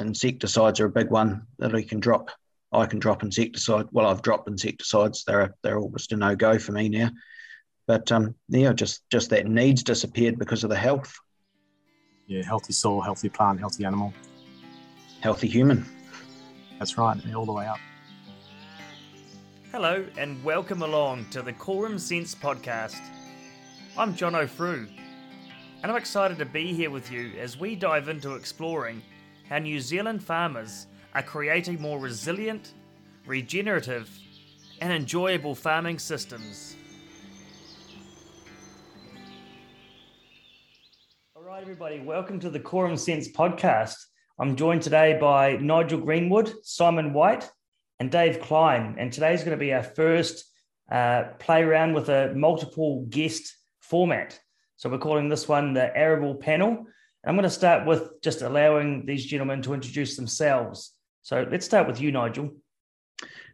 insecticides are a big one that I can drop. I can drop insecticide. Well, I've dropped insecticides. They're they're almost a no go for me now. But um, yeah, just just that needs disappeared because of the health. Yeah, healthy soil, healthy plant, healthy animal, healthy human. That's right, all the way up. Hello, and welcome along to the Quorum Sense podcast. I'm John O'Frew, and I'm excited to be here with you as we dive into exploring how New Zealand farmers are creating more resilient, regenerative, and enjoyable farming systems. All right, everybody, welcome to the Quorum Sense podcast. I'm joined today by Nigel Greenwood, Simon White, and Dave Cline. And today's going to be our first uh, play around with a multiple guest format. So we're calling this one the Arable Panel. I'm going to start with just allowing these gentlemen to introduce themselves. So let's start with you, Nigel.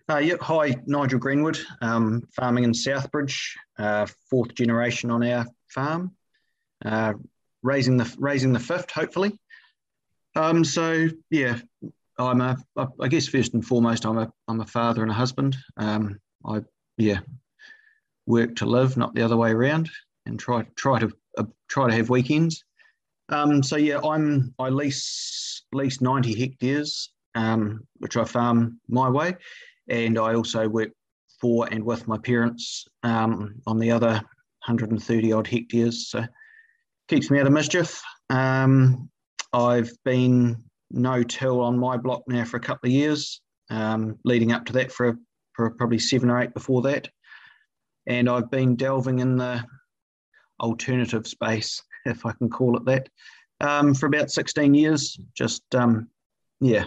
Uh. Hi, Nigel Greenwood, um, farming in Southbridge, uh, fourth generation on our farm, uh, raising the raising the fifth, hopefully. Um, so yeah, I'm a. I guess first and foremost, I'm a. I'm a father and a husband. Um, I yeah, work to live, not the other way around, and try try to uh, try to have weekends. Um, so yeah, I'm I lease lease 90 hectares, um, which I farm my way, and I also work for and with my parents um, on the other 130 odd hectares. So keeps me out of mischief. Um, I've been no till on my block now for a couple of years, um, leading up to that for, for probably seven or eight before that. And I've been delving in the alternative space if I can call it that, um, for about 16 years. Just, um, yeah,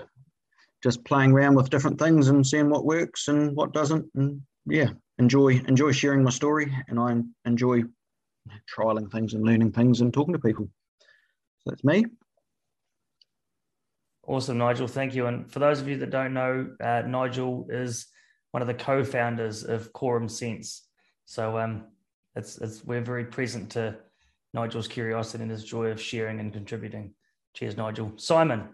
just playing around with different things and seeing what works and what doesn't. And yeah, enjoy enjoy sharing my story and I enjoy trialing things and learning things and talking to people. So that's me. Awesome, Nigel. Thank you. And for those of you that don't know, uh, Nigel is one of the co-founders of Quorum Sense. So um, it's, it's we're very present to Nigel's curiosity and his joy of sharing and contributing. Cheers, Nigel. Simon.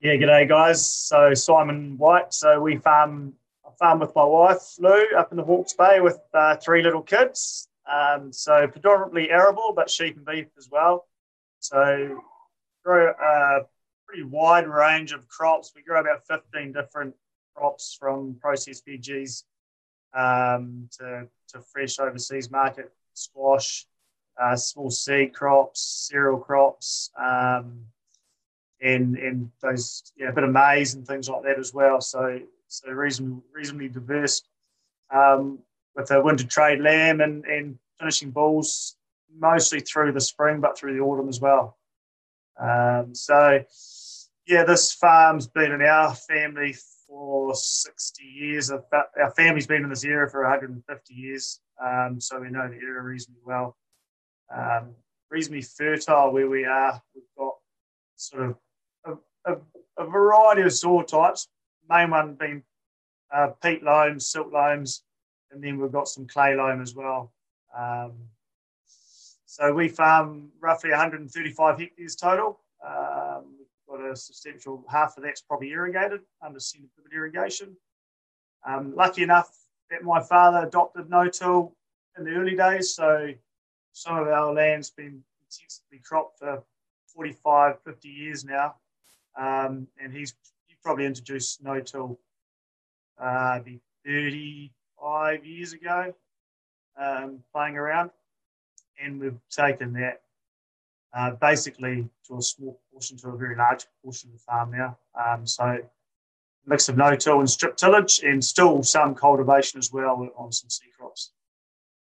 Yeah, g'day guys. So Simon White. So we farm I farm with my wife Lou up in the Hawke's Bay with uh, three little kids. Um, so predominantly arable, but sheep and beef as well. So grow a pretty wide range of crops. We grow about 15 different crops from processed veggies um, to, to fresh overseas market squash, uh, small seed crops, cereal crops, um, and and those yeah, a bit of maize and things like that as well. So so reasonably reasonably diverse. Um, with the winter trade lamb and, and finishing bulls mostly through the spring, but through the autumn as well. Um, so yeah, this farm's been in our family for 60 years. Our family's been in this area for 150 years, um, so we know the area reasonably well. Um, reasonably fertile where we are. We've got sort of a, a, a variety of soil types. Main one being uh, peat loams, silt loams, and then we've got some clay loam as well. Um, so we farm roughly 135 hectares total. Um, we've got a substantial half of that's probably irrigated under centre pivot irrigation. Um, lucky enough that my father adopted no-till in the early days, so some of our land's been intensively cropped for 45, 50 years now, um, and he's he probably introduced no-till uh, 35 years ago, um, playing around, and we've taken that uh, basically to a small portion to a very large portion of the farm now. Um, so mix of no-till and strip tillage and still some cultivation as well on some sea crops.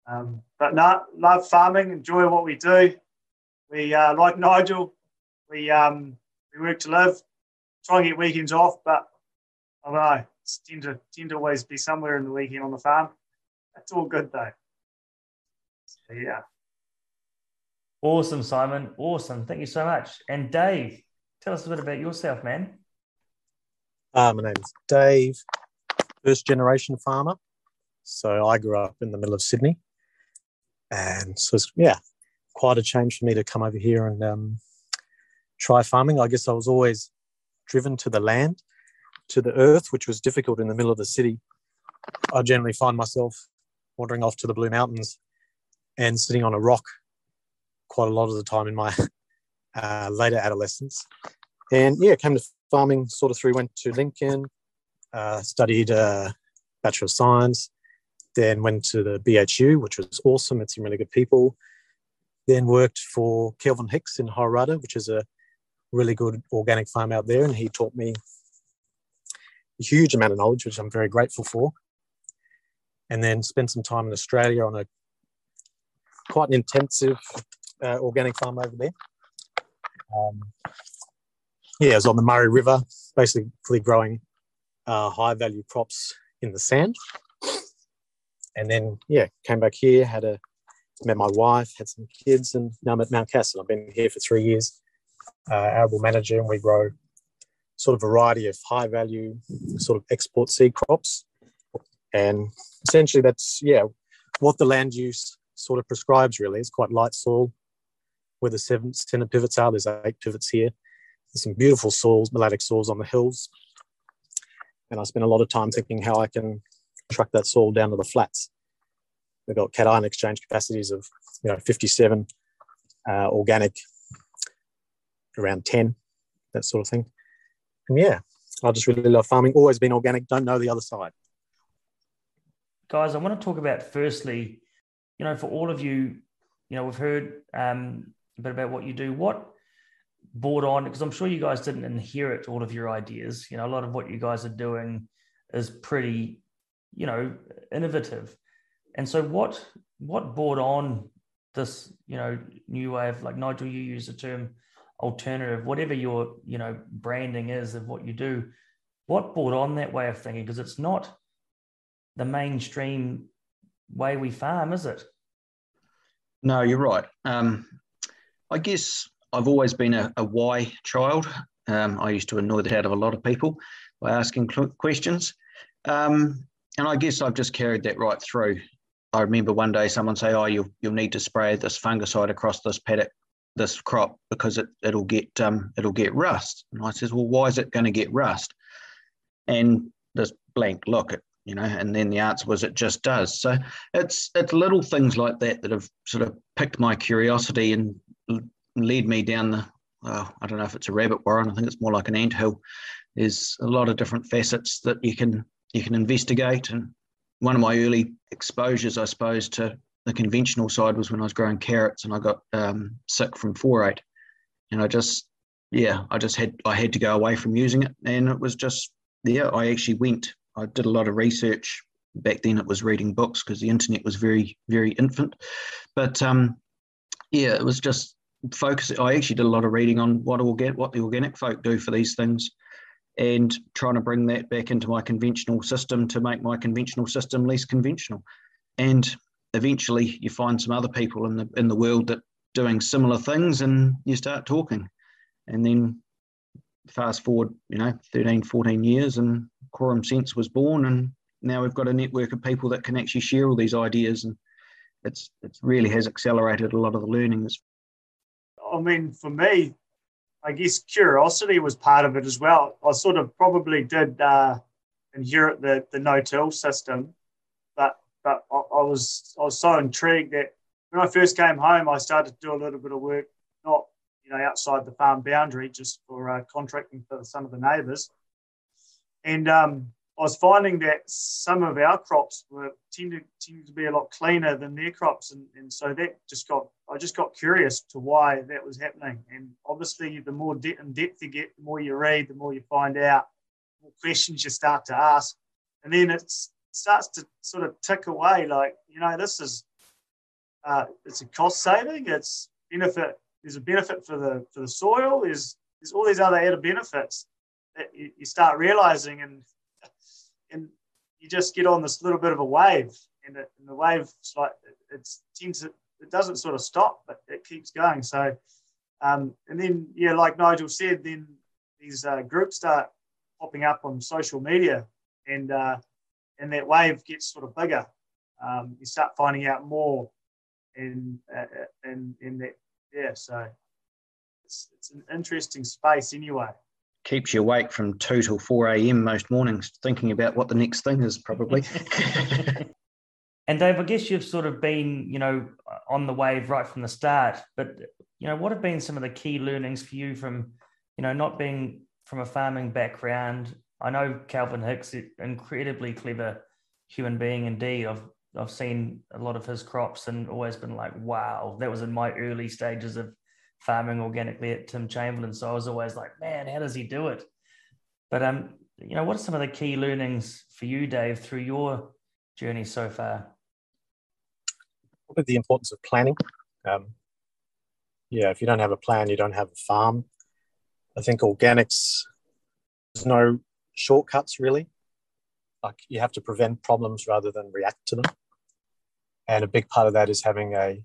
Um, but no, love farming, enjoy what we do. We, uh, like Nigel, we, um, we work to live, try and get weekends off, but I don't know, tend to, tend to always be somewhere in the weekend on the farm. That's all good though. So, yeah. Awesome, Simon. Awesome. Thank you so much. And Dave, tell us a bit about yourself, man. Uh, my name's Dave, first generation farmer. So I grew up in the middle of Sydney. And so, yeah, quite a change for me to come over here and um, try farming. I guess I was always driven to the land, to the earth, which was difficult in the middle of the city. I generally find myself wandering off to the Blue Mountains and sitting on a rock quite a lot of the time in my uh, later adolescence. And yeah, came to farming sort of through, went to Lincoln, uh, studied uh, Bachelor of Science, then went to the BHU, which was awesome. Met some really good people. Then worked for Kelvin Hicks in Horada, which is a really good organic farm out there. And he taught me a huge amount of knowledge, which I'm very grateful for. And then spent some time in Australia on a quite an intensive uh, organic farm over there. Um, yeah, it was on the Murray River, basically growing uh, high value crops in the sand. And then, yeah, came back here, had a met my wife, had some kids, and now I'm at Mount Castle. I've been here for three years, uh, arable manager, and we grow sort of variety of high value sort of export seed crops. And essentially, that's yeah, what the land use sort of prescribes. Really, it's quite light soil. Where the seven center pivots are, there's eight pivots here. There's some beautiful soils, melodic soils on the hills. And I spend a lot of time thinking how I can truck that soil down to the flats. We've got cation exchange capacities of you know 57, uh, organic around 10, that sort of thing. And yeah, I just really love farming. Always been organic. Don't know the other side. Guys, I want to talk about firstly, you know, for all of you, you know, we've heard um, a bit about what you do. What brought on because I'm sure you guys didn't inherit all of your ideas. You know, a lot of what you guys are doing is pretty, you know, innovative. And so what what brought on this, you know, new way of like Nigel, you use the term alternative, whatever your, you know, branding is of what you do, what brought on that way of thinking? Because it's not the mainstream way we farm, is it? No, you're right. Um, I guess I've always been a, a why child. Um, I used to annoy the head of a lot of people by asking questions. Um, and I guess I've just carried that right through. I remember one day someone say, "Oh, you'll you'll need to spray this fungicide across this paddock, this crop, because it it'll get um it'll get rust." And I says, "Well, why is it going to get rust?" And this blank look at you know, and then the answer was it just does. So it's it's little things like that that have sort of piqued my curiosity and led me down the I don't know if it's a rabbit warren. I think it's more like an ant hill. There's a lot of different facets that you can you can investigate. And one of my early exposures, I suppose, to the conventional side was when I was growing carrots and I got um, sick from 4-8. And I just, yeah, I just had I had to go away from using it. And it was just, yeah, I actually went. I did a lot of research. Back then, it was reading books because the internet was very, very infant. But um, yeah, it was just focus. I actually did a lot of reading on what get what the organic folk do for these things, and trying to bring that back into my conventional system to make my conventional system less conventional. And eventually, you find some other people in the in the world that doing similar things, and you start talking. And then fast forward, you know, 13, 14 years, and Quorum Sense was born, and now we've got a network of people that can actually share all these ideas and it's it really has accelerated a lot of the learning that's I mean, for me, I guess curiosity was part of it as well. I sort of probably did uh, inherit the, the no-till system, but but I, I, was I was so intrigued that when I first came home, I started to do a little bit of work, not you know outside the farm boundary, just for uh, contracting for some of the neighbours, and um, I was finding that some of our crops were tended, tended to be a lot cleaner than their crops, and, and so that just got I just got curious to why that was happening. And obviously, the more de- in depth you get, the more you read, the more you find out, more questions you start to ask, and then it starts to sort of tick away. Like you know, this is uh, it's a cost saving. It's benefit. There's a benefit for the for the soil. There's there's all these other added benefits that you, you start realizing and and you just get on this little bit of a wave, and, it, and the wave like it, tends to, it doesn't sort of stop, but it keeps going. So, um, and then yeah, like Nigel said, then these uh, groups start popping up on social media, and uh, and that wave gets sort of bigger. Um, you start finding out more, and uh, and in that yeah, so it's it's an interesting space anyway. Keeps you awake from two till four a.m. most mornings, thinking about what the next thing is probably. and Dave, I guess you've sort of been, you know, on the wave right from the start. But you know, what have been some of the key learnings for you from, you know, not being from a farming background? I know Calvin Hicks, incredibly clever human being indeed. I've I've seen a lot of his crops and always been like, wow, that was in my early stages of farming organically at Tim Chamberlain. So I was always like, man, how does he do it? But um, you know, what are some of the key learnings for you, Dave, through your journey so far? Probably the importance of planning. Um, yeah, if you don't have a plan, you don't have a farm. I think organics, there's no shortcuts really. Like you have to prevent problems rather than react to them. And a big part of that is having a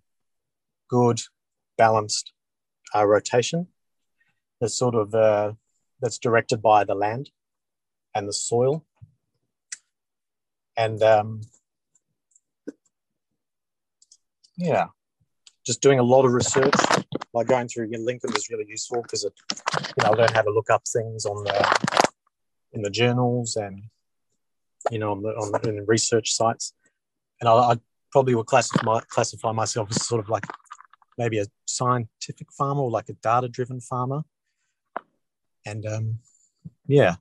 good, balanced uh, rotation that's sort of uh, that's directed by the land and the soil. And um, yeah, just doing a lot of research, like going through your LinkedIn is really useful because it, you know, I learn how to look up things on the in the journals and you know on the on the, research sites. And I, I probably would classify classify myself as sort of like maybe a scientific farmer or like a data driven farmer. And um, yeah,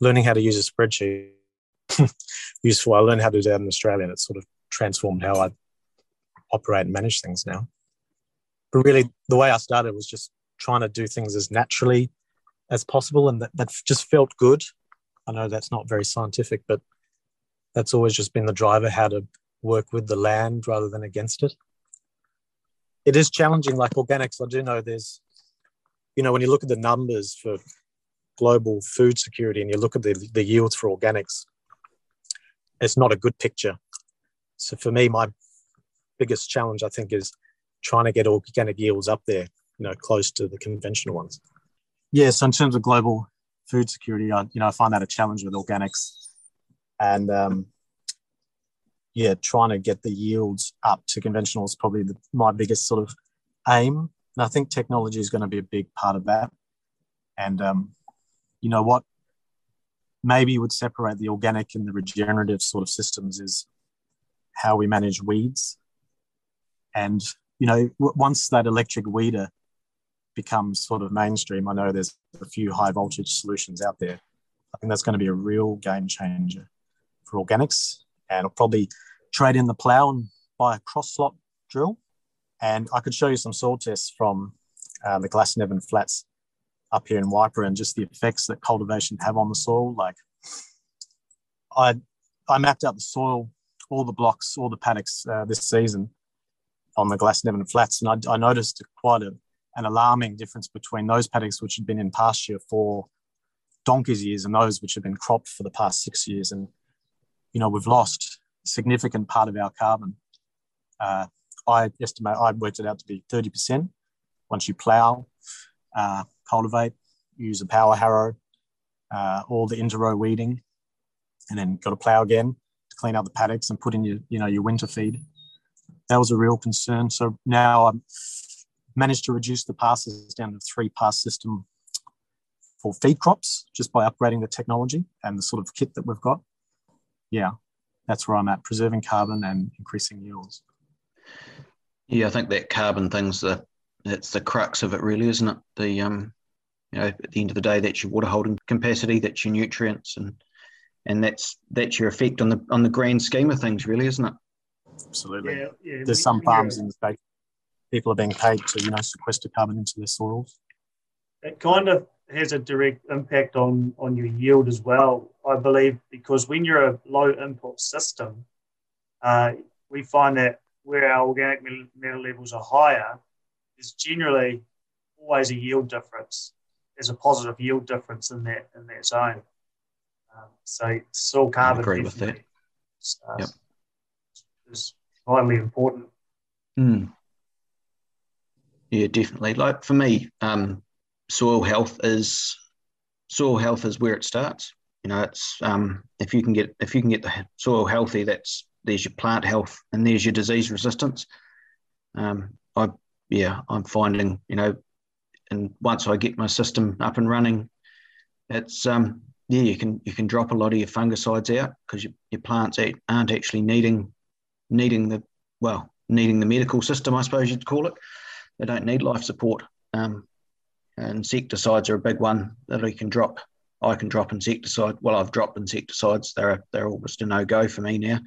learning how to use a spreadsheet useful. I learned how to do that in Australia and it sort of transformed how I operate and manage things now. But really, the way I started was just trying to do things as naturally as possible. And that, that just felt good. I know that's not very scientific, but that's always just been the driver how to work with the land rather than against it. It is challenging, like organics. I do know there's, you know, when you look at the numbers for global food security and you look at the, the yields for organics, it's not a good picture. So for me, my biggest challenge, I think, is trying to get organic yields up there, you know, close to the conventional ones. Yeah, so in terms of global food security, I, you know, I find that a challenge with organics, and um, yeah, trying to get the yields up to conventional is probably the, my biggest sort of aim. And I think technology is going to be a big part of that. And um, you know what? Maybe would separate the organic and the regenerative sort of systems is how we manage weeds. And you know, once that electric weeder becomes sort of mainstream, I know there's a few high voltage solutions out there. I think that's going to be a real game changer for organics. And I'll probably trade in the plow and buy a cross slot drill. And I could show you some soil tests from uh, the Glasnevin flats up here in Waipara and just the effects that cultivation have on the soil. Like I, I mapped out the soil, all the blocks, all the paddocks uh, this season on the Glasnevin flats, and I, I noticed quite a, an alarming difference between those paddocks which had been in pasture for donkey's years and those which have been cropped for the past six years. And you know, we've lost a significant part of our carbon. Uh, I estimate I worked it out to be 30% once you plough, uh, cultivate, use a power harrow, uh, all the interrow weeding, and then got to plough again to clean up the paddocks and put in your, you know, your winter feed that was a real concern. So now I've managed to reduce the passes down to three pass system for feed crops just by upgrading the technology and the sort of kit that we've got. Yeah, that's where I'm at, preserving carbon and increasing yields. Yeah, I think that carbon thing's the that's the crux of it, really, isn't it? The um, you know, at the end of the day, that's your water holding capacity, that's your nutrients, and and that's that's your effect on the on the grand scheme of things, really, isn't it? Absolutely. Yeah, yeah. There's some farms in the state people are being paid to, you know, sequester carbon into their soils. It kind of has a direct impact on on your yield as well, I believe, because when you're a low input system, uh, we find that where our organic matter levels are higher, is generally always a yield difference. There's a positive yield difference in that in that zone. Um, so soil carbon. I agree with that. Uh, yep is vitally important. Mm. Yeah, definitely. Like for me, um, soil health is soil health is where it starts. You know, it's um, if you can get if you can get the soil healthy, that's there's your plant health and there's your disease resistance. Um, I yeah, I'm finding you know and once I get my system up and running, it's um, yeah, you can you can drop a lot of your fungicides out because your, your plants aren't actually needing needing the well needing the medical system, I suppose you'd call it. They don't need life support. Um, insecticides are a big one that I can drop. I can drop insecticide. Well, I've dropped insecticides. They're they're almost a no go for me now.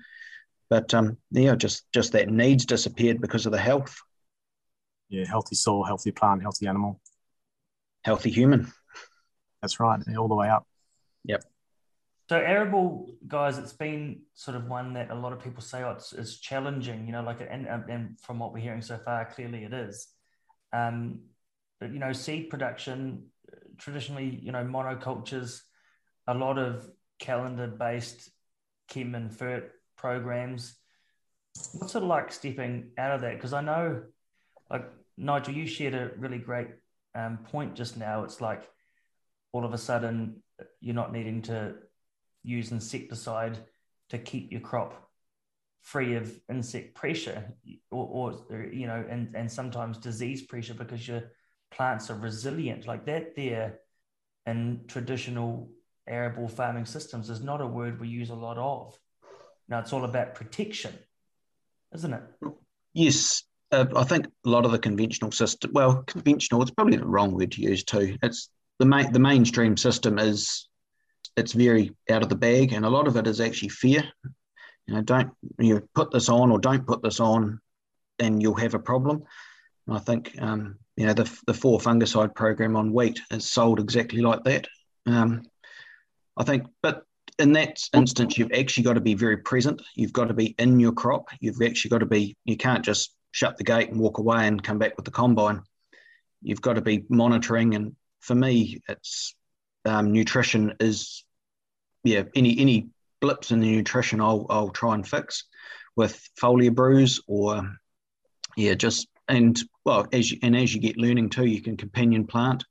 But um, yeah, just just that needs disappeared because of the health. Yeah, healthy soil, healthy plant, healthy animal, healthy human. That's right, all the way up. Yep. So arable guys, it's been sort of one that a lot of people say oh, it's, it's challenging, you know, like and and from what we're hearing so far, clearly it is. Um, but you know, seed production traditionally, you know, monocultures, a lot of calendar-based chem and fert programs. What's it like stepping out of that? Because I know, like Nigel, you shared a really great um, point just now. It's like all of a sudden you're not needing to use insecticide to keep your crop free of insect pressure or, or you know and, and sometimes disease pressure because your plants are resilient. Like that there in traditional arable farming systems is not a word we use a lot of. Now it's all about protection isn't it? Yes. Uh, i think a lot of the conventional system well conventional it's probably the wrong word to use too. It's the main the mainstream system is it's very out of the bag, and a lot of it is actually fear. You know, don't you put this on or don't put this on, and you'll have a problem. And I think um, you know the the four fungicide program on wheat is sold exactly like that. Um, I think, but in that instance, you've actually got to be very present. You've got to be in your crop. You've actually got to be. You can't just shut the gate and walk away and come back with the combine. You've got to be monitoring. And for me, it's um, nutrition is yeah any any blips in the nutrition I'll I'll try and fix with foliar brews or yeah just and well as you, and as you get learning too you can companion plant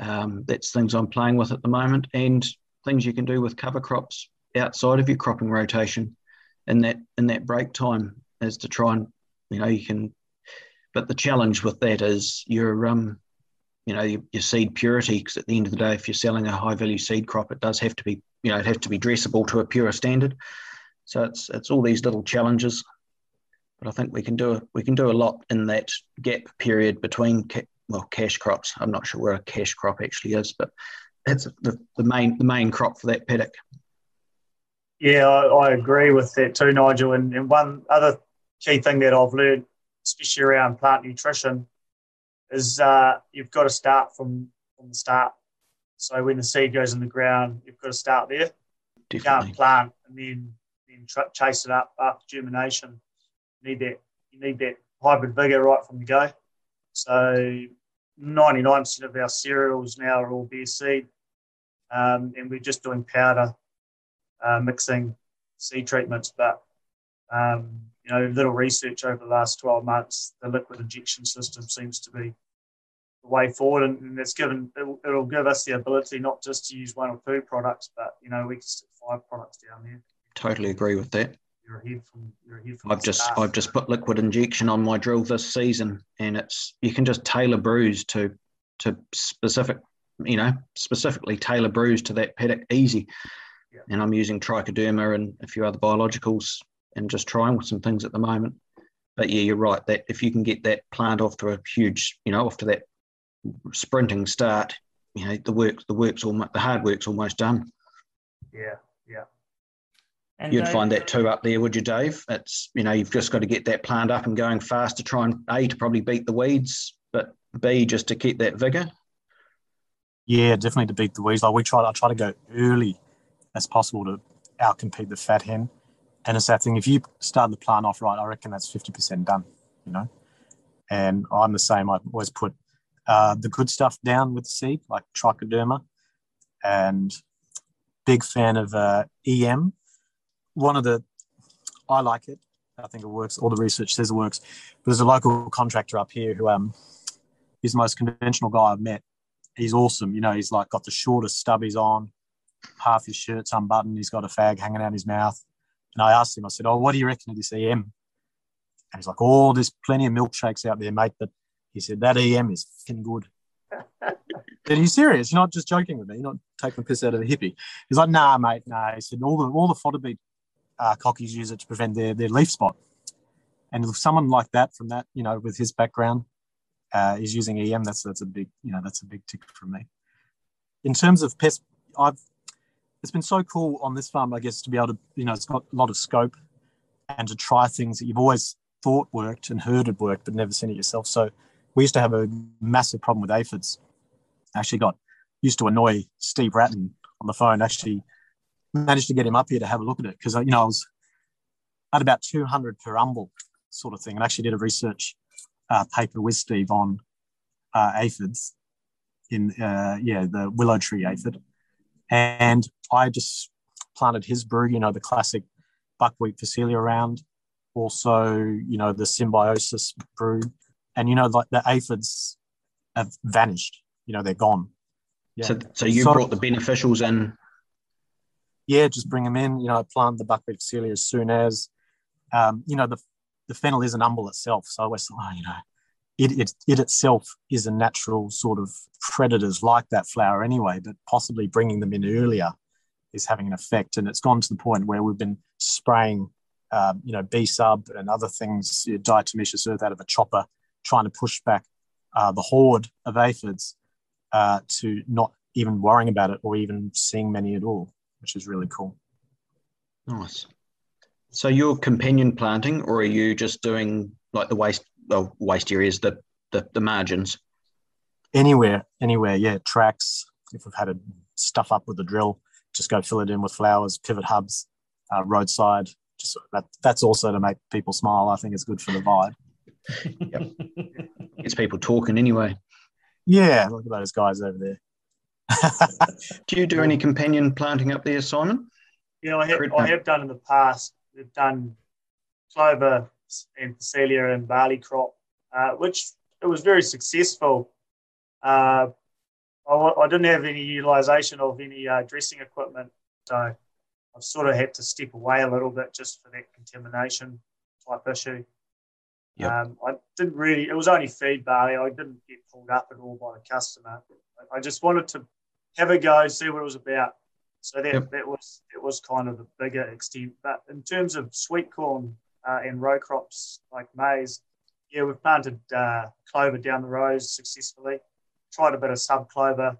um, that's things I'm playing with at the moment and things you can do with cover crops outside of your cropping rotation in that in that break time is to try and you know you can but the challenge with that is you're um you know your, your seed purity because at the end of the day if you're selling a high value seed crop it does have to be you know it has to be dressable to a pure standard. So it's it's all these little challenges but i think we can do a, we can do a lot in that gap period between ca- well cash crops i'm not sure where a cash crop actually is but that's the, the main the main crop for that paddock yeah i, I agree with that too nigel and, and one other key thing that i've learned especially around plant nutrition is uh, you've got to start from, from the start. So when the seed goes in the ground, you've got to start there. Definitely. You can't plant and then then chase it up after germination. Need that you need that hybrid vigor right from the go. So 99% of our cereals now are all bare seed, um, and we're just doing powder uh, mixing seed treatments. But um, you know, little research over the last 12 months, the liquid injection system seems to be the way forward, and, and it's given it'll, it'll, give us the ability not just to use one or two products, but you know, we can stick five products down there. Totally agree with that. You're from you're from. I've just start. I've just put liquid injection on my drill this season, and it's you can just tailor brews to to specific, you know, specifically tailor brews to that paddock easy. Yeah. And I'm using trichoderma and a few other biologicals and just trying with some things at the moment. But yeah, you're right that if you can get that plant off to a huge, you know, off to that sprinting start, you know, the work, the work's almost, the hard work's almost done. Yeah, yeah. And You'd Dave, find that too up there, would you, Dave? It's you know you've just got to get that plant up and going fast to try and a to probably beat the weeds, but b just to keep that vigor. Yeah, definitely to beat the weeds. Like we try, I try to go early as possible to outcompete the fat hen. And it's that thing, if you start the plant off right, I reckon that's 50% done, you know? And I'm the same. I always put uh, the good stuff down with the seed, like trichoderma, and big fan of uh, EM. One of the, I like it. I think it works. All the research says it works. But there's a local contractor up here who um, he's the most conventional guy I've met. He's awesome. You know, he's like got the shortest stubbies on, half his shirt's unbuttoned. He's got a fag hanging out his mouth. And I asked him, I said, Oh, what do you reckon of this EM? And he's like, Oh, there's plenty of milkshakes out there, mate. But he said, That EM is fucking good. Are you serious? You're not just joking with me. You're not taking the piss out of the hippie. He's like, nah, mate, nah. He said, all the all the fodder beet uh, cockies use it to prevent their, their leaf spot. And if someone like that from that, you know, with his background, uh, is using EM, that's that's a big, you know, that's a big tick for me. In terms of pest, I've it's been so cool on this farm, I guess, to be able to, you know, it's got a lot of scope and to try things that you've always thought worked and heard it worked, but never seen it yourself. So we used to have a massive problem with aphids. Actually got used to annoy Steve Wratten on the phone. Actually managed to get him up here to have a look at it because you know I was at about 200 per umbel sort of thing, and actually did a research uh, paper with Steve on uh, aphids in uh, yeah the willow tree aphid, and I just planted his brew, you know the classic buckwheat phacelia around, also you know the symbiosis brew, and you know like the aphids have vanished, you know they're gone. Yeah. So, so you so, brought the beneficials in yeah, just bring them in. You know, plant the buckwheat phacelia as soon as, um, you know, the the fennel is an umbel itself. So I always thought, oh, you know, it, it, it itself is a natural sort of predators like that flower anyway, but possibly bringing them in earlier is having an effect. And it's gone to the point where we've been spraying, um, you know, B sub and other things, you know, diatomaceous earth out of a chopper, trying to push back uh, the horde of aphids uh, to not even worrying about it or even seeing many at all which is really cool. Nice. So you're companion planting, or are you just doing like the waste, the waste areas, the, the the margins? Anywhere, anywhere, yeah. Tracks. If we've had to stuff up with the drill, just go fill it in with flowers. Pivot hubs, uh, roadside. Just that. That's also to make people smile. I think it's good for the vibe. yep. It's people talking anyway. Yeah, look at those guys over there. Do you do any companion planting up there, Simon? Yeah, I have, I have done in the past. We've done clover and phacelia and barley crop, uh, which it was very successful. Uh, I, I, didn't have any utilization of any uh, dressing equipment, so I've sort of had to step away a little bit just for that contamination type issue. Yep. Um, I didn't really, it was only feed barley. I didn't get pulled up at all by the customer. I just wanted to have a go, see what it was about. So that, yep. that was it was kind of the bigger extent. But in terms of sweet corn uh, and row crops like maize, yeah, we've planted uh, clover down the rows successfully. Tried a bit of sub clover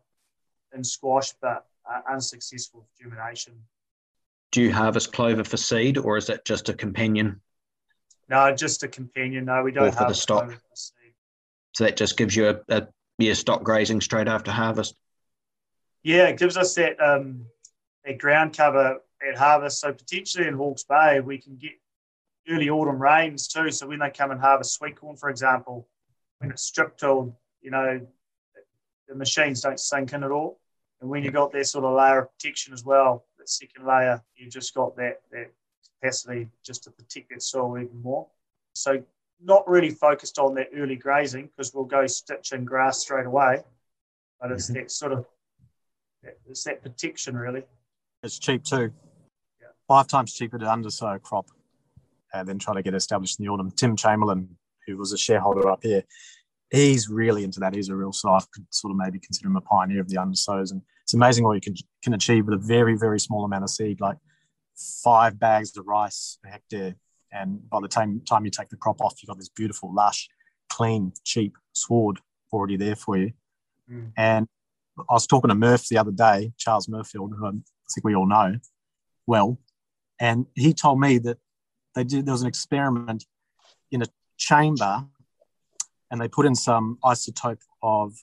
and squash, but uh, unsuccessful germination. Do you harvest clover for seed, or is that just a companion? No, just a companion. No, we don't. Or for the stock. For so that just gives you a, a yeah stock grazing straight after harvest. Yeah, it gives us that um, that ground cover at harvest. So potentially in Hawke's Bay, we can get early autumn rains too. So when they come and harvest sweet corn, for example, when it's strip tilled, you know, the machines don't sink in at all. And when you've got that sort of layer of protection as well, that second layer, you've just got that that capacity just to protect that soil even more. So not really focused on that early grazing because we'll go stitch in grass straight away. But it's mm-hmm. that sort of it's that protection really. It's cheap too. Yeah. Five times cheaper to undersow a crop and then try to get established in the autumn. Tim Chamberlain, who was a shareholder up here, he's really into that. He's a real so I could sort of maybe consider him a pioneer of the undersows. And it's amazing what you can can achieve with a very, very small amount of seed, like five bags of rice a hectare. And by the time time you take the crop off, you've got this beautiful, lush, clean, cheap sward already there for you. Mm. And I was talking to Murph the other day, Charles Merfield, who I think we all know well, and he told me that they did there was an experiment in a chamber, and they put in some isotope of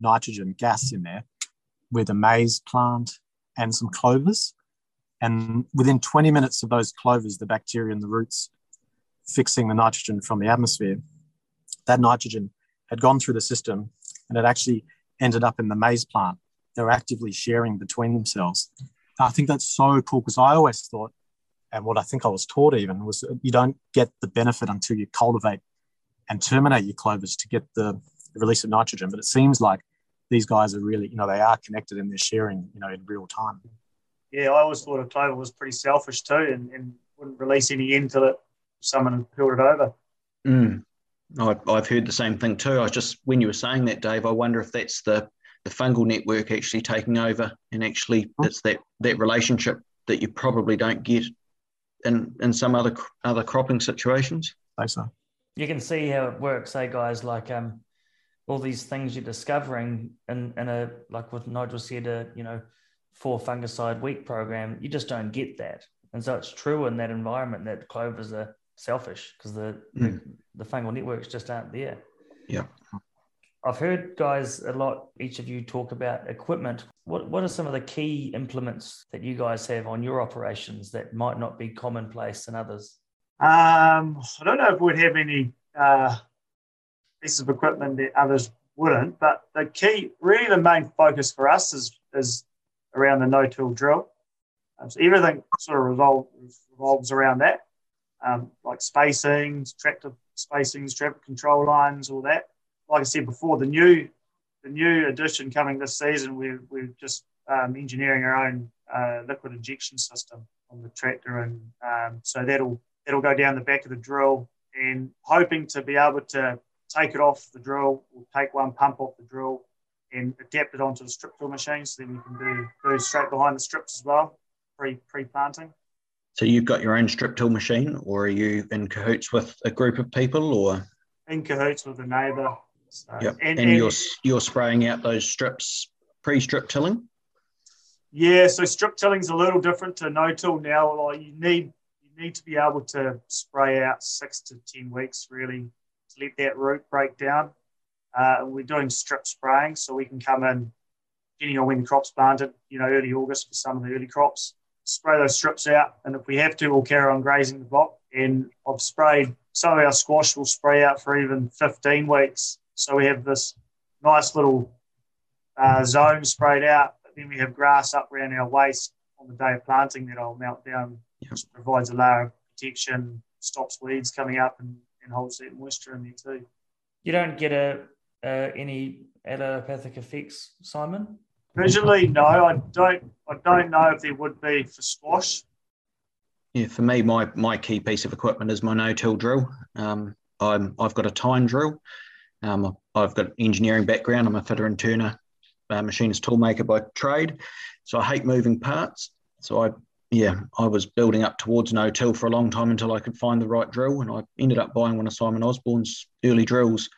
nitrogen gas in there with a maize plant and some clovers. And within 20 minutes of those clovers, the bacteria and the roots fixing the nitrogen from the atmosphere, that nitrogen had gone through the system and it actually ended up in the maize plant. They're actively sharing between themselves. I think that's so cool because I always thought, and what I think I was taught even was you don't get the benefit until you cultivate and terminate your clovers to get the release of nitrogen. But it seems like these guys are really, you know, they are connected and they're sharing, you know, in real time. Yeah, I always thought a clover was pretty selfish too and, and wouldn't release any until it someone had peeled it over. Mm. I've, I've heard the same thing too. I was just when you were saying that, Dave, I wonder if that's the the fungal network actually taking over, and actually it's that that relationship that you probably don't get in in some other other cropping situations. I so. You can see how it works, hey guys. Like um, all these things you're discovering in in a like what Nigel said, a you know, four fungicide week program. You just don't get that, and so it's true in that environment that clovers are selfish because the, mm. the, the fungal networks just aren't there. Yeah. I've heard guys a lot, each of you talk about equipment. What, what are some of the key implements that you guys have on your operations that might not be commonplace in others? Um, I don't know if we'd have any uh, pieces of equipment that others wouldn't, but the key, really the main focus for us is, is around the no-till drill. Um, so everything sort of revolve, revolves around that um, like spacings, tractor spacings, traffic control lines, all that. Like I said before, the new the new addition coming this season, we're, we're just um, engineering our own uh, liquid injection system on the tractor, and um, so that'll that'll go down the back of the drill, and hoping to be able to take it off the drill, or take one pump off the drill, and adapt it onto the strip till machine, so then we can do do straight behind the strips as well, pre pre planting. So you've got your own strip till machine, or are you in cahoots with a group of people, or in cahoots with a neighbour? So, yep. and, and, and you're you're spraying out those strips pre-strip tilling. Yeah, so strip tilling's a little different to no till now. Like you need you need to be able to spray out six to ten weeks really to let that root break down. Uh, we're doing strip spraying, so we can come in, depending on when the crop's planted, you know, early August for some of the early crops spray those strips out. And if we have to, we'll carry on grazing the block. And I've sprayed some of our squash will spray out for even 15 weeks. So we have this nice little uh, zone sprayed out. But then we have grass up around our waist on the day of planting that I'll melt down, which provides a layer of protection, stops weeds coming up, and, and holds that moisture in there too. You don't get a uh, any allelopathic effects, Simon? Visually, no, I don't. I don't know if there would be for squash. Yeah, for me, my my key piece of equipment is my no-till drill. Um, I'm I've got a tine drill. Um, I've got engineering background. I'm a fitter and turner, uh, machinist toolmaker by trade. So I hate moving parts. So I yeah, I was building up towards no-till for a long time until I could find the right drill, and I ended up buying one of Simon Osborne's early drills,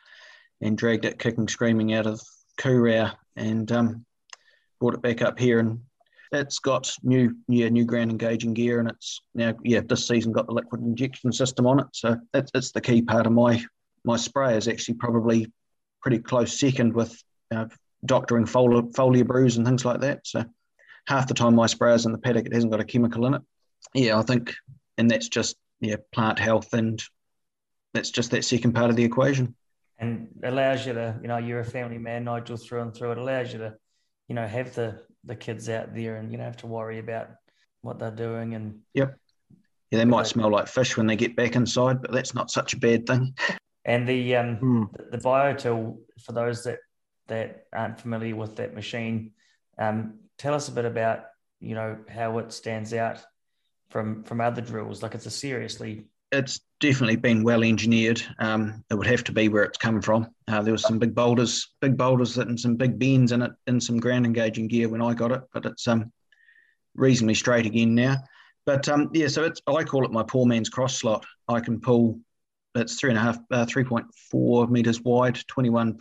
and dragged it kicking, screaming out of Kurow, and um, brought it back up here and it's got new yeah new ground engaging gear and it's now yeah this season got the liquid injection system on it. So that's, that's the key part of my my spray is actually probably pretty close second with uh, doctoring foliar, foliar brews and things like that. So half the time my sprayer's in the paddock it hasn't got a chemical in it. Yeah i think and that's just yeah plant health and that's just that second part of the equation. And allows you to you know you're a family man nigel through and through. It allows you to you know have the the kids out there and you don't have to worry about what they're doing and yep. Yeah they might smell like fish when they get back inside but that's not such a bad thing. And the um mm. the, the biotil for those that that aren't familiar with that machine um tell us a bit about you know how it stands out from from other drills. Like it's a seriously it's definitely been well engineered. Um, it would have to be where it's come from. Uh, there was some big boulders, big boulders and some big bends in it, in some ground engaging gear when I got it, but it's um, reasonably straight again now. But um, yeah, so it's I call it my poor man's cross slot. I can pull. It's three and a half, uh, three point four meters wide, twenty one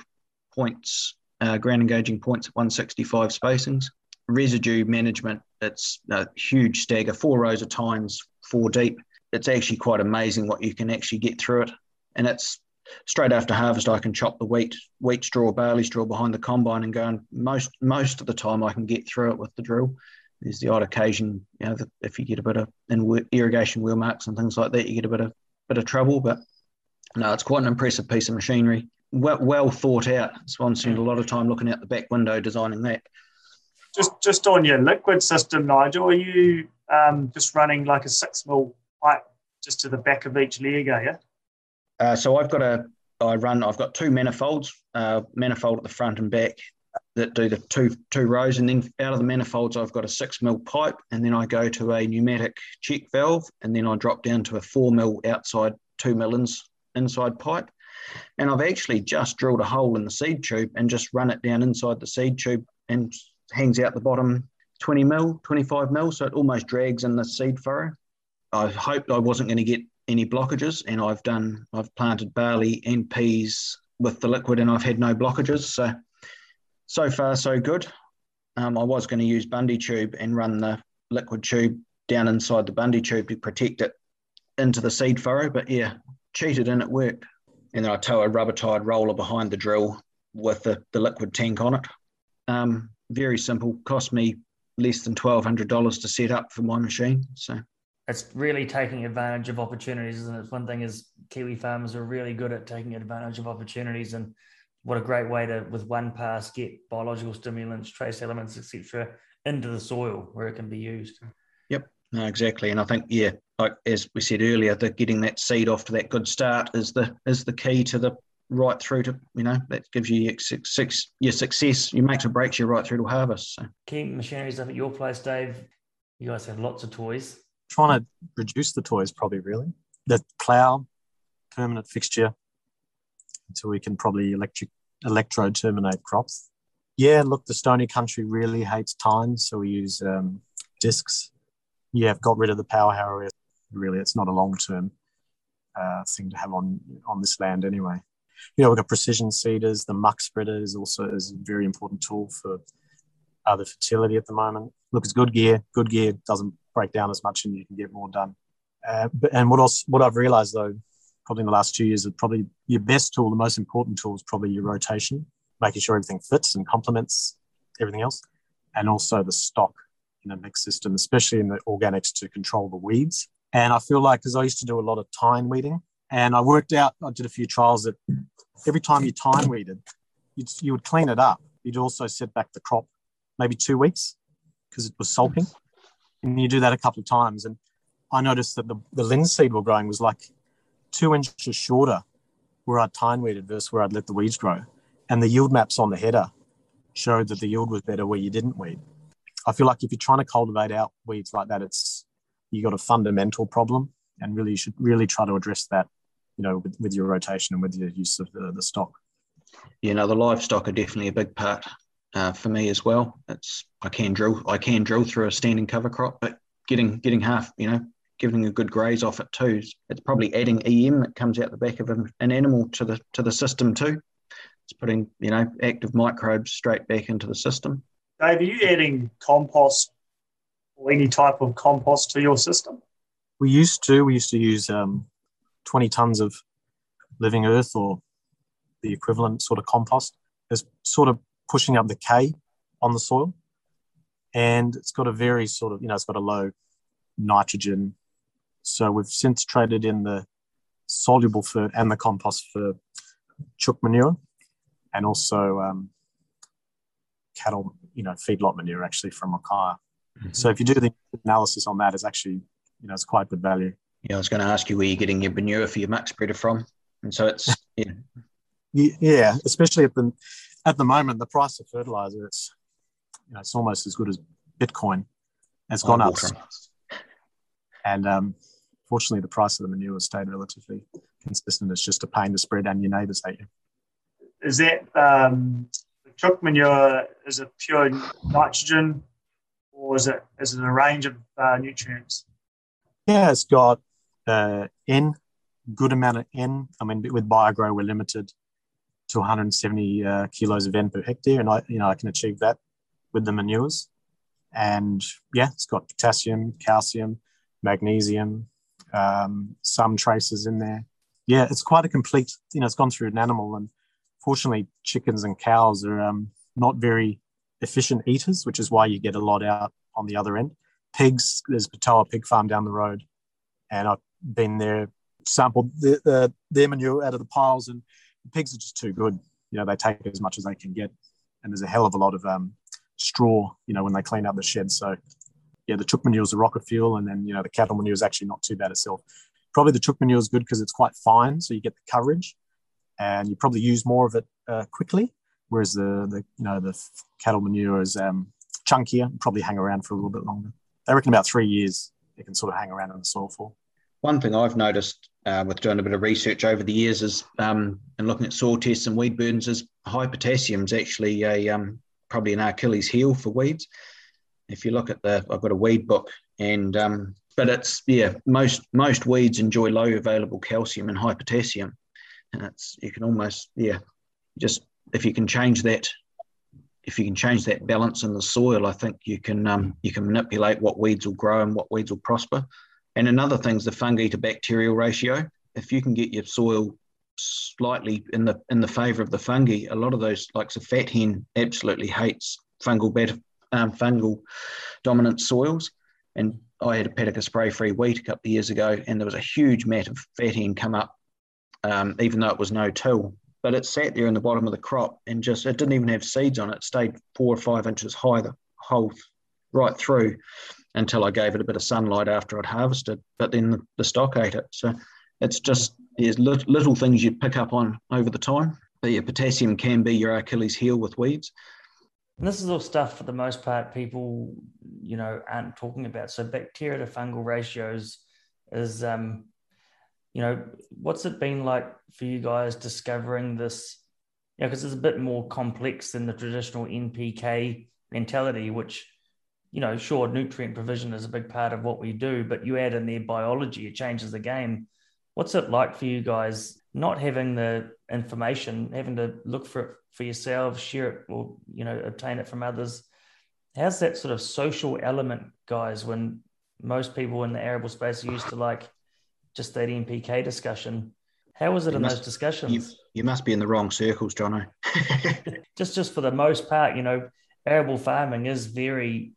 points, uh, ground engaging points at one sixty five spacings. Residue management. It's a huge stagger, four rows of tines, four deep it's actually quite amazing what you can actually get through it. And it's straight after harvest, I can chop the wheat, wheat straw, barley straw behind the combine and go. And most most of the time, I can get through it with the drill. There's the odd occasion, you know, if you get a bit of in irrigation wheel marks and things like that, you get a bit of bit of trouble. But no, it's quite an impressive piece of machinery. Well, well thought out. Swan spent a lot of time looking out the back window designing that. Just just on your liquid system, Nigel, are you um, just running like a six mil pipe just to the back of each are you? Uh, so I've got a, I run, I've got two manifolds, uh, manifold at the front and back that do the two two rows, and then out of the manifolds I've got a six mil pipe, and then I go to a pneumatic check valve, and then I drop down to a four mil outside two mil ins, inside pipe. And I've actually just drilled a hole in the seed tube and just run it down inside the seed tube and hangs out the bottom 20 mil, 25 mil. So it almost drags in the seed furrow. I hoped I wasn't going to get any blockages and I've done, I've planted barley and peas with the liquid and I've had no blockages. So, so far so good. Um, I was going to use Bundy tube and run the liquid tube down inside the Bundy tube to protect it into the seed furrow, but yeah, cheated and it worked. And then I tow a rubber tied roller behind the drill with the, the liquid tank on it. Um, very simple, cost me less than $1,200 to set up for my machine. So it's really taking advantage of opportunities, isn't it? One thing is Kiwi farmers are really good at taking advantage of opportunities and what a great way to, with one pass, get biological stimulants, trace elements, etc., into the soil where it can be used. Yep, no, exactly. And I think, yeah, like as we said earlier, that getting that seed off to that good start is the is the key to the right through to you know that gives you your, six, your success. You makes or breaks you right through to harvest. So. Key machinery stuff at your place, Dave. You guys have lots of toys. Trying to reduce the toys, probably really. The plow, permanent fixture, until we can probably electric electro terminate crops. Yeah, look, the stony country really hates tines, so we use um, discs. Yeah, I've got rid of the power harrow. Really, it's not a long term uh, thing to have on on this land anyway. You know, we've got precision seeders. The muck spreader is also is a very important tool for other fertility at the moment. Look, it's good gear. Good gear doesn't break down as much, and you can get more done. Uh, but, and what else? What I've realised though, probably in the last two years, is probably your best tool, the most important tool, is probably your rotation, making sure everything fits and complements everything else, and also the stock in a mixed system, especially in the organics to control the weeds. And I feel like because I used to do a lot of tine weeding, and I worked out, I did a few trials that every time you tine weeded, you would clean it up. You'd also set back the crop maybe two weeks because it was sulking. And you do that a couple of times. And I noticed that the, the linseed we're growing was like two inches shorter where I'd tine weeded versus where I'd let the weeds grow. And the yield maps on the header showed that the yield was better where you didn't weed. I feel like if you're trying to cultivate out weeds like that, it's you got a fundamental problem, and really you should really try to address that, you know, with, with your rotation and with your use of the, the stock. You know, the livestock are definitely a big part uh, for me as well. It's I can drill I can drill through a standing cover crop, but getting getting half, you know, giving a good graze off it too. It's probably adding EM that comes out the back of an, an animal to the to the system too. It's putting you know active microbes straight back into the system. Dave, are you adding compost or any type of compost to your system? We used to. We used to use um, 20 tons of living earth or the equivalent sort of compost. It's sort of pushing up the K on the soil. And it's got a very sort of, you know, it's got a low nitrogen. So we've since traded in the soluble for and the compost for chook manure and also um, cattle, you know, feedlot manure actually from Mackay. Mm-hmm. So if you do the analysis on that, it's actually, you know, it's quite good value. Yeah, I was going to ask you where you're getting your manure for your max spreader from, and so it's yeah, yeah, especially at the at the moment the price of fertilizer, it's you know, it's almost as good as Bitcoin. It's gone oh, up, and um, fortunately, the price of the manure has stayed relatively consistent. It's just a pain to spread, and your neighbours hate you. Is that um, chook manure? Is it pure nitrogen, or is it is it a range of uh, nutrients? Yeah, it's got uh, N, good amount of N. I mean, with BioGro, we're limited to 170 uh, kilos of N per hectare, and I, you know, I can achieve that with the manures. And yeah, it's got potassium, calcium, magnesium, um, some traces in there. Yeah, it's quite a complete. You know, it's gone through an animal, and fortunately, chickens and cows are um, not very efficient eaters, which is why you get a lot out on the other end. Pigs, there's Patoa Pig Farm down the road, and I've been there, sampled the, the, their manure out of the piles, and pigs are just too good. You know, they take as much as they can get, and there's a hell of a lot of um, straw. You know, when they clean up the shed. So, yeah, the chook manure is a rocket fuel, and then you know the cattle manure is actually not too bad itself. Probably the chook manure is good because it's quite fine, so you get the coverage, and you probably use more of it uh, quickly. Whereas the the you know the cattle manure is um, chunkier, and probably hang around for a little bit longer. They reckon about three years it can sort of hang around in the soil for. One thing I've noticed uh, with doing a bit of research over the years is um, and looking at soil tests and weed burdens is high potassium is actually a um, probably an Achilles heel for weeds. If you look at the, I've got a weed book, and um, but it's yeah, most most weeds enjoy low available calcium and high potassium, and it's you can almost yeah, just if you can change that, if you can change that balance in the soil, I think you can um, you can manipulate what weeds will grow and what weeds will prosper. And another thing is the fungi to bacterial ratio. If you can get your soil slightly in the in the favour of the fungi, a lot of those, like the fat hen, absolutely hates fungal bed, um, fungal dominant soils. And I had a paddock of spray free wheat a couple of years ago, and there was a huge mat of fat hen come up, um, even though it was no till. But it sat there in the bottom of the crop and just it didn't even have seeds on it. it stayed four or five inches high the whole right through until I gave it a bit of sunlight after I'd harvested. But then the, stock ate it. So it's just there's little things you pick up on over the time. But yeah, potassium can be your Achilles heel with weeds. And this is all stuff for the most part people, you know, aren't talking about. So bacteria to fungal ratios is, um, you know, what's it been like for you guys discovering this? Yeah, because it's a bit more complex than the traditional NPK mentality, which you know, sure, nutrient provision is a big part of what we do, but you add in their biology, it changes the game. What's it like for you guys not having the information, having to look for it for yourselves, share it, or you know, obtain it from others? How's that sort of social element, guys? When most people in the arable space are used to like just that NPK discussion. How was it you in must, those discussions? You, you, must be in the wrong circles, Jono. just, just for the most part, you know, arable farming is very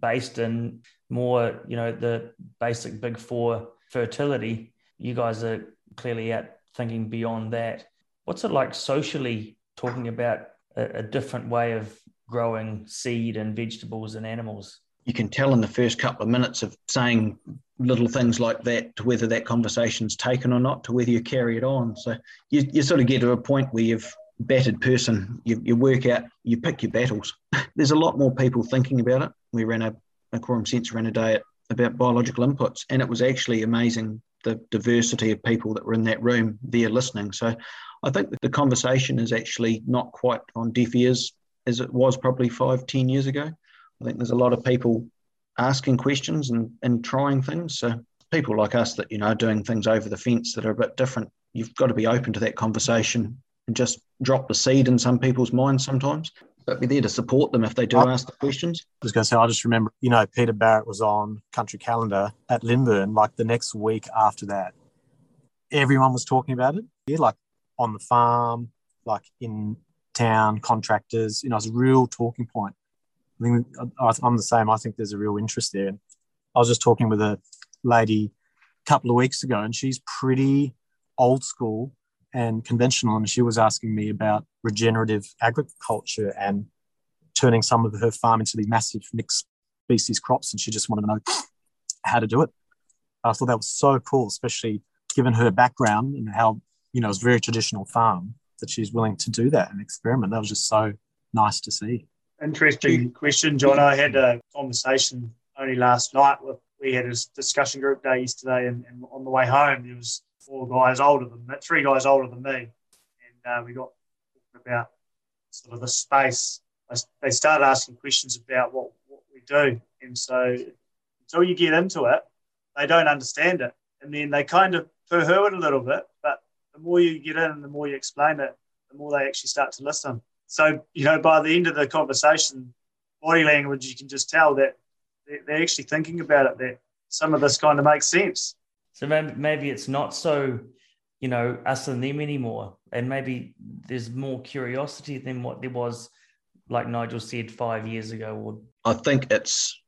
based in more, you know, the basic big four fertility. You guys are clearly out thinking beyond that. What's it like socially talking about a, a different way of growing seed and vegetables and animals? You can tell in the first couple of minutes of saying little things like that to whether that conversation's taken or not, to whether you carry it on. So you, you sort of get to a point where you've battered person, you, you work out, you pick your battles. There's a lot more people thinking about it. We ran a, a Quorum Sense ran a day at, about biological inputs, and it was actually amazing the diversity of people that were in that room there listening. So I think the conversation is actually not quite on deaf ears as it was probably five, ten years ago. I think there's a lot of people asking questions and, and trying things. So people like us that, you know, doing things over the fence that are a bit different, you've got to be open to that conversation just drop the seed in some people's minds sometimes, but be there to support them if they do I, ask the questions. I was going to say, I just remember, you know, Peter Barrett was on Country Calendar at Lindburn, like the next week after that. Everyone was talking about it, yeah, like on the farm, like in town, contractors, you know, it's a real talking point. I think I'm the same. I think there's a real interest there. I was just talking with a lady a couple of weeks ago, and she's pretty old school and conventional. And she was asking me about regenerative agriculture and turning some of her farm into these massive mixed species crops. And she just wanted to know how to do it. I thought that was so cool, especially given her background and how, you know, it's a very traditional farm that she's willing to do that and experiment. That was just so nice to see. Interesting mm. question, John. I had a conversation only last night with, we had a discussion group day yesterday and, and on the way home, there was four guys older than me, three guys older than me, and uh, we got about sort of the space. They started asking questions about what, what we do, and so until you get into it, they don't understand it, and then they kind of poo-hoo it a little bit. But the more you get in, and the more you explain it, the more they actually start to listen. So you know, by the end of the conversation, body language, you can just tell that they're actually thinking about it. That some of this kind of makes sense. So maybe, maybe it's not so, you know, us and them anymore. And maybe there's more curiosity than what there was, like Nigel said, five years ago. Or I think it's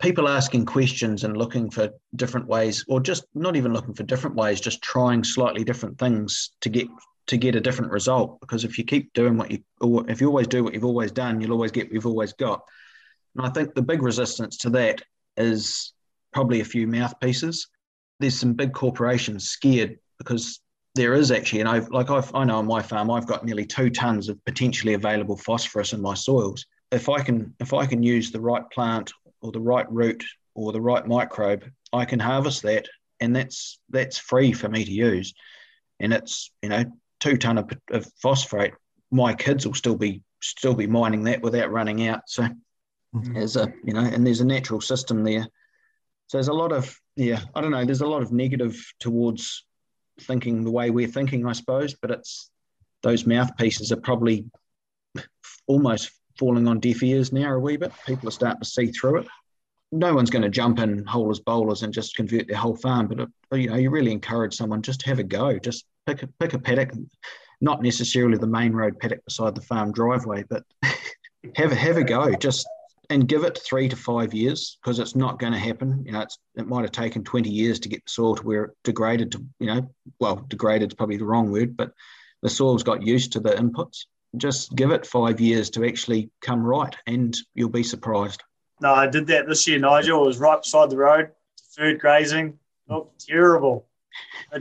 people asking questions and looking for different ways, or just not even looking for different ways, just trying slightly different things to get to get a different result. Because if you keep doing what you, or if you always do what you've always done, you'll always get what you've always got. And I think the big resistance to that is probably a few mouthpieces there's some big corporations scared because there is actually, and I've like I've, I know on my farm, I've got nearly two tons of potentially available phosphorus in my soils. If I can, if I can use the right plant or the right root or the right microbe, I can harvest that and that's that's free for me to use, and it's you know two ton of, of phosphate. My kids will still be still be mining that without running out. So mm-hmm. there's a you know, and there's a natural system there. So there's a lot of yeah, I don't know. There's a lot of negative towards thinking the way we're thinking, I suppose. But it's those mouthpieces are probably almost falling on deaf ears now a wee bit. People are starting to see through it. No one's going to jump in whole bowlers and just convert their whole farm, but uh, you know you really encourage someone just have a go. Just pick a pick a paddock, not necessarily the main road paddock beside the farm driveway, but have a have a go. Just and give it three to five years because it's not going to happen. You know, it might have taken 20 years to get the soil to where it degraded to, you know, well, degraded is probably the wrong word, but the soil's got used to the inputs. Just give it five years to actually come right and you'll be surprised. No, I did that this year, Nigel. It was right beside the road, food grazing. Looked terrible.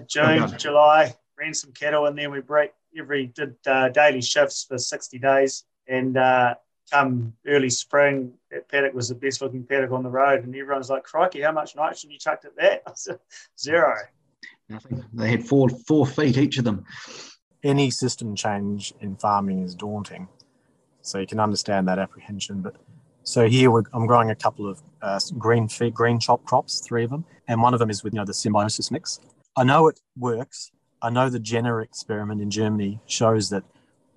June, oh, July, ran some cattle and then we break every did uh, daily shifts for 60 days and uh, come early spring, that paddock was the best looking paddock on the road, and everyone's like, "Crikey, how much nitrogen you chucked at that?" I said, Zero. Nothing. They had four four feet each of them. Any system change in farming is daunting, so you can understand that apprehension. But so here I'm growing a couple of uh, green feed, green chop crops, three of them, and one of them is with you know the symbiosis mix. I know it works. I know the Jena experiment in Germany shows that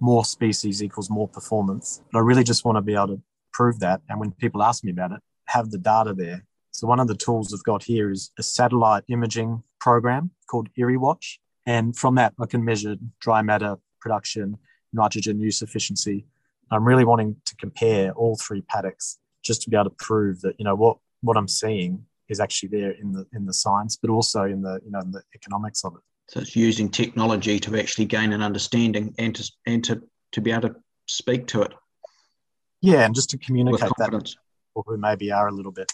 more species equals more performance. But I really just want to be able to prove that. And when people ask me about it, have the data there. So one of the tools I've got here is a satellite imaging program called Erie Watch. And from that, I can measure dry matter production, nitrogen use efficiency. I'm really wanting to compare all three paddocks just to be able to prove that, you know, what, what I'm seeing is actually there in the in the science, but also in the you know in the economics of it. So it's using technology to actually gain an understanding and to and to, to be able to speak to it. Yeah, and just to communicate that to people who maybe are a little bit,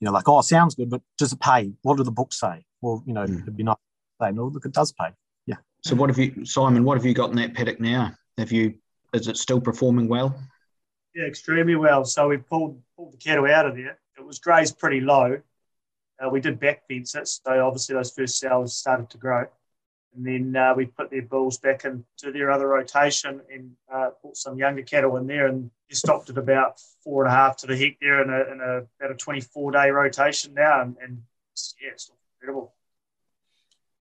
you know, like, oh, sounds good, but does it pay? What do the books say? Well, you know, mm. it'd be nice to say, no, look, it does pay. Yeah. So what have you, Simon? What have you got in that paddock now? Have you? Is it still performing well? Yeah, extremely well. So we pulled pulled the cattle out of there. It was grazed pretty low. Uh, we did back fence it, so obviously those first cells started to grow. And then uh, we put their bulls back into their other rotation and uh, put some younger cattle in there. And they stopped at about four and a half to the hectare in, a, in a, about a 24 day rotation now. And, and yeah, it's incredible.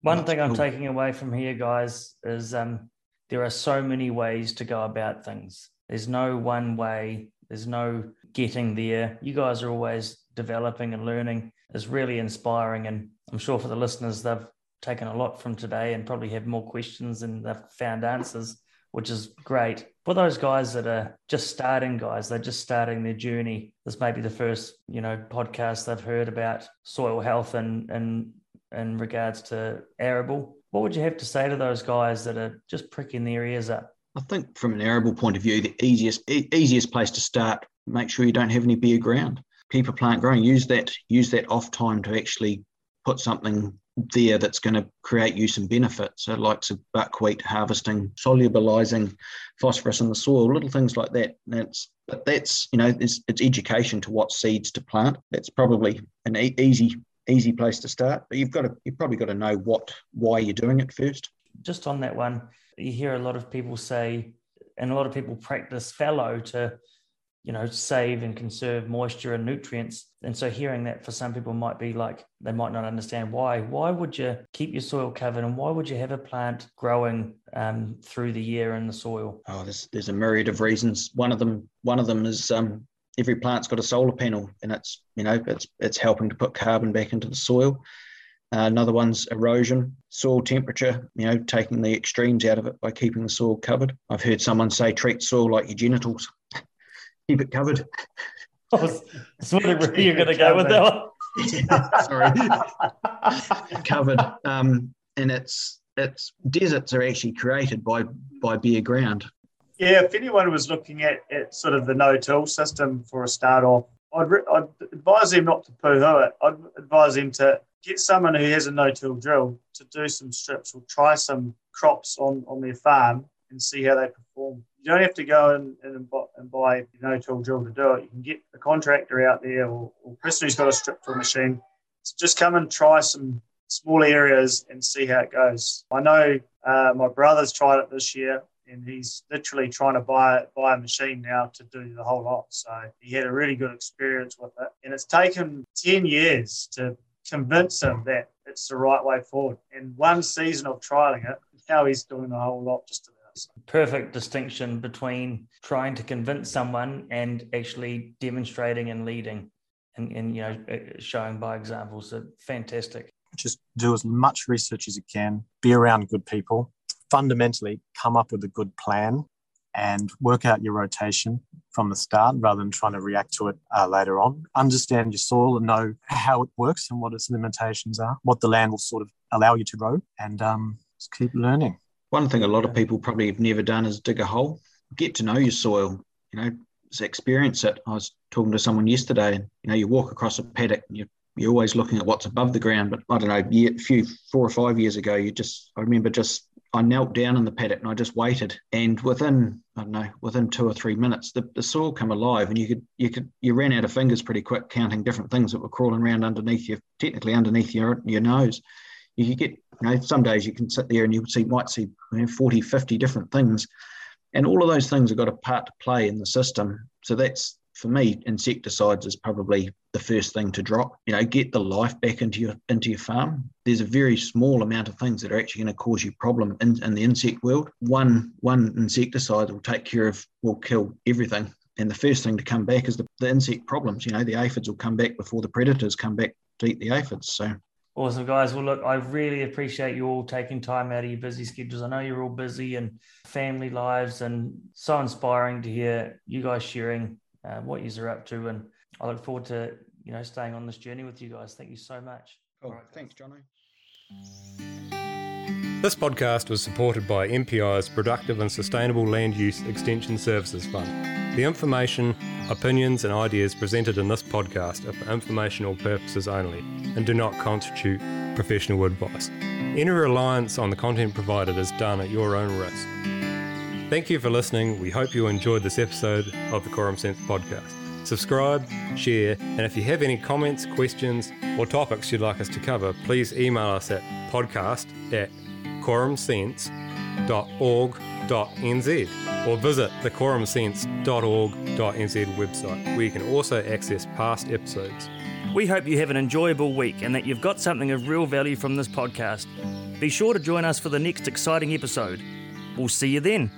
One thing I'm taking away from here, guys, is um, there are so many ways to go about things. There's no one way, there's no getting there. You guys are always developing and learning. It's really inspiring. And I'm sure for the listeners, they've taken a lot from today and probably have more questions and they've found answers, which is great. For those guys that are just starting, guys, they're just starting their journey. This may be the first, you know, podcast they've heard about soil health and and in regards to arable. What would you have to say to those guys that are just pricking their ears up? I think from an arable point of view, the easiest e- easiest place to start, make sure you don't have any bare ground. Keep a plant growing. Use that use that off time to actually put something there that's going to create you some benefit. So, likes of buckwheat harvesting, solubilizing phosphorus in the soil, little things like that. That's but that's you know it's, it's education to what seeds to plant. That's probably an e- easy easy place to start. But you've got to you've probably got to know what why you're doing it first. Just on that one, you hear a lot of people say, and a lot of people practice fallow to you know, save and conserve moisture and nutrients. And so hearing that for some people might be like, they might not understand why. Why would you keep your soil covered and why would you have a plant growing um, through the year in the soil? Oh, there's, there's a myriad of reasons. One of them, one of them is um, every plant's got a solar panel and it's, you know, it's, it's helping to put carbon back into the soil. Uh, another one's erosion, soil temperature, you know, taking the extremes out of it by keeping the soil covered. I've heard someone say treat soil like your genitals keep it covered. I was wondering where you're going to go with that one. Sorry, covered. Um, and it's it's deserts are actually created by by bare ground. Yeah, if anyone was looking at, at sort of the no-till system for a start off, I'd, re- I'd advise them not to poo-hoo it. I'd advise them to get someone who has a no-till drill to do some strips or try some crops on, on their farm and see how they perform. You don't have to go and, and, and buy a no till drill to do it. You can get a contractor out there or, or person who's got a strip drill machine. So just come and try some small areas and see how it goes. I know uh, my brother's tried it this year and he's literally trying to buy buy a machine now to do the whole lot. So he had a really good experience with it, and it's taken ten years to convince him that it's the right way forward. And one season of trialing it, now he's doing the whole lot just about. Perfect distinction between trying to convince someone and actually demonstrating and leading, and, and you know uh, showing by example. So fantastic. Just do as much research as you can. Be around good people fundamentally come up with a good plan and work out your rotation from the start rather than trying to react to it uh, later on. Understand your soil and know how it works and what its limitations are, what the land will sort of allow you to grow, and um, just keep learning. One thing a lot of people probably have never done is dig a hole. Get to know your soil. You know, experience it. I was talking to someone yesterday, and you know, you walk across a paddock and you you're always looking at what's above the ground. But I don't know, a few four or five years ago, you just I remember just I knelt down in the paddock and I just waited. And within, I don't know, within two or three minutes, the, the soil come alive and you could, you could, you ran out of fingers pretty quick counting different things that were crawling around underneath you, technically underneath your, your nose. You get, you know, some days you can sit there and you see, might see you know, 40, 50 different things. And all of those things have got a part to play in the system. So that's, for me, insecticides is probably the first thing to drop. You know, get the life back into your into your farm. There's a very small amount of things that are actually going to cause you problem in, in the insect world. One one insecticide will take care of will kill everything. And the first thing to come back is the, the insect problems. You know, the aphids will come back before the predators come back to eat the aphids. So Awesome, guys. Well, look, I really appreciate you all taking time out of your busy schedules. I know you're all busy and family lives, and so inspiring to hear you guys sharing uh, what you're up to. And I look forward to you know staying on this journey with you guys. Thank you so much. Oh, right, thanks, Johnny. This podcast was supported by MPI's Productive and Sustainable Land Use Extension Services Fund. The information, opinions, and ideas presented in this podcast are for informational purposes only and do not constitute professional advice. Any reliance on the content provided is done at your own risk. Thank you for listening. We hope you enjoyed this episode of the Quorum Sense podcast. Subscribe, share, and if you have any comments, questions, or topics you'd like us to cover, please email us at podcast at quorumsense.org.nz or visit the quorumsense.org.nz website where you can also access past episodes. We hope you have an enjoyable week and that you've got something of real value from this podcast. Be sure to join us for the next exciting episode. We'll see you then.